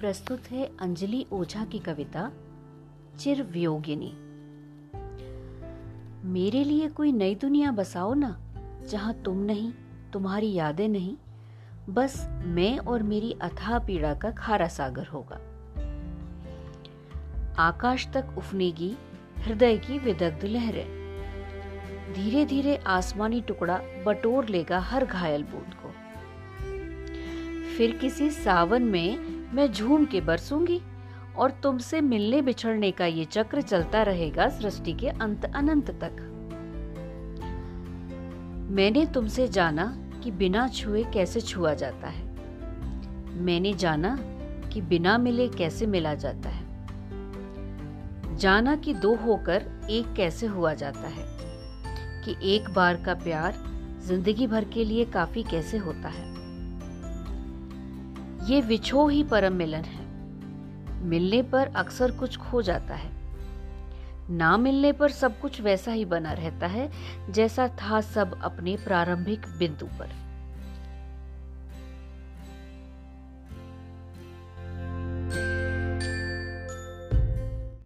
प्रस्तुत है अंजलि ओझा की कविता चिर वियोगिनी मेरे लिए कोई नई दुनिया बसाओ ना, जहाँ तुम नहीं, तुम्हारी यादें नहीं, बस मैं और मेरी अथाह पीड़ा का खारा सागर होगा। आकाश तक उफनेगी, हृदय की विदग्ध लहरें। धीरे धीरे आसमानी टुकड़ा बटोर लेगा हर घायल बूंद को। फिर किसी सावन में मैं झूम के बरसूँगी और तुमसे मिलने बिछड़ने का ये चक्र चलता रहेगा सृष्टि के अंत अनंत तक। मैंने तुमसे जाना कि बिना छुए कैसे छुआ जाता है। मैंने जाना कि बिना मिले कैसे मिला जाता है। जाना कि दो होकर एक कैसे हुआ जाता है। कि एक बार का प्यार ज़िंदगी भर के लिए काफ़ी कैसे होता है। ये विछो ही परम मिलन है। मिलने पर अक्सर कुछ खो जाता है। ना मिलने पर सब कुछ वैसा ही बना रहता है, जैसा था सब अपने प्रारंभिक बिंदु पर।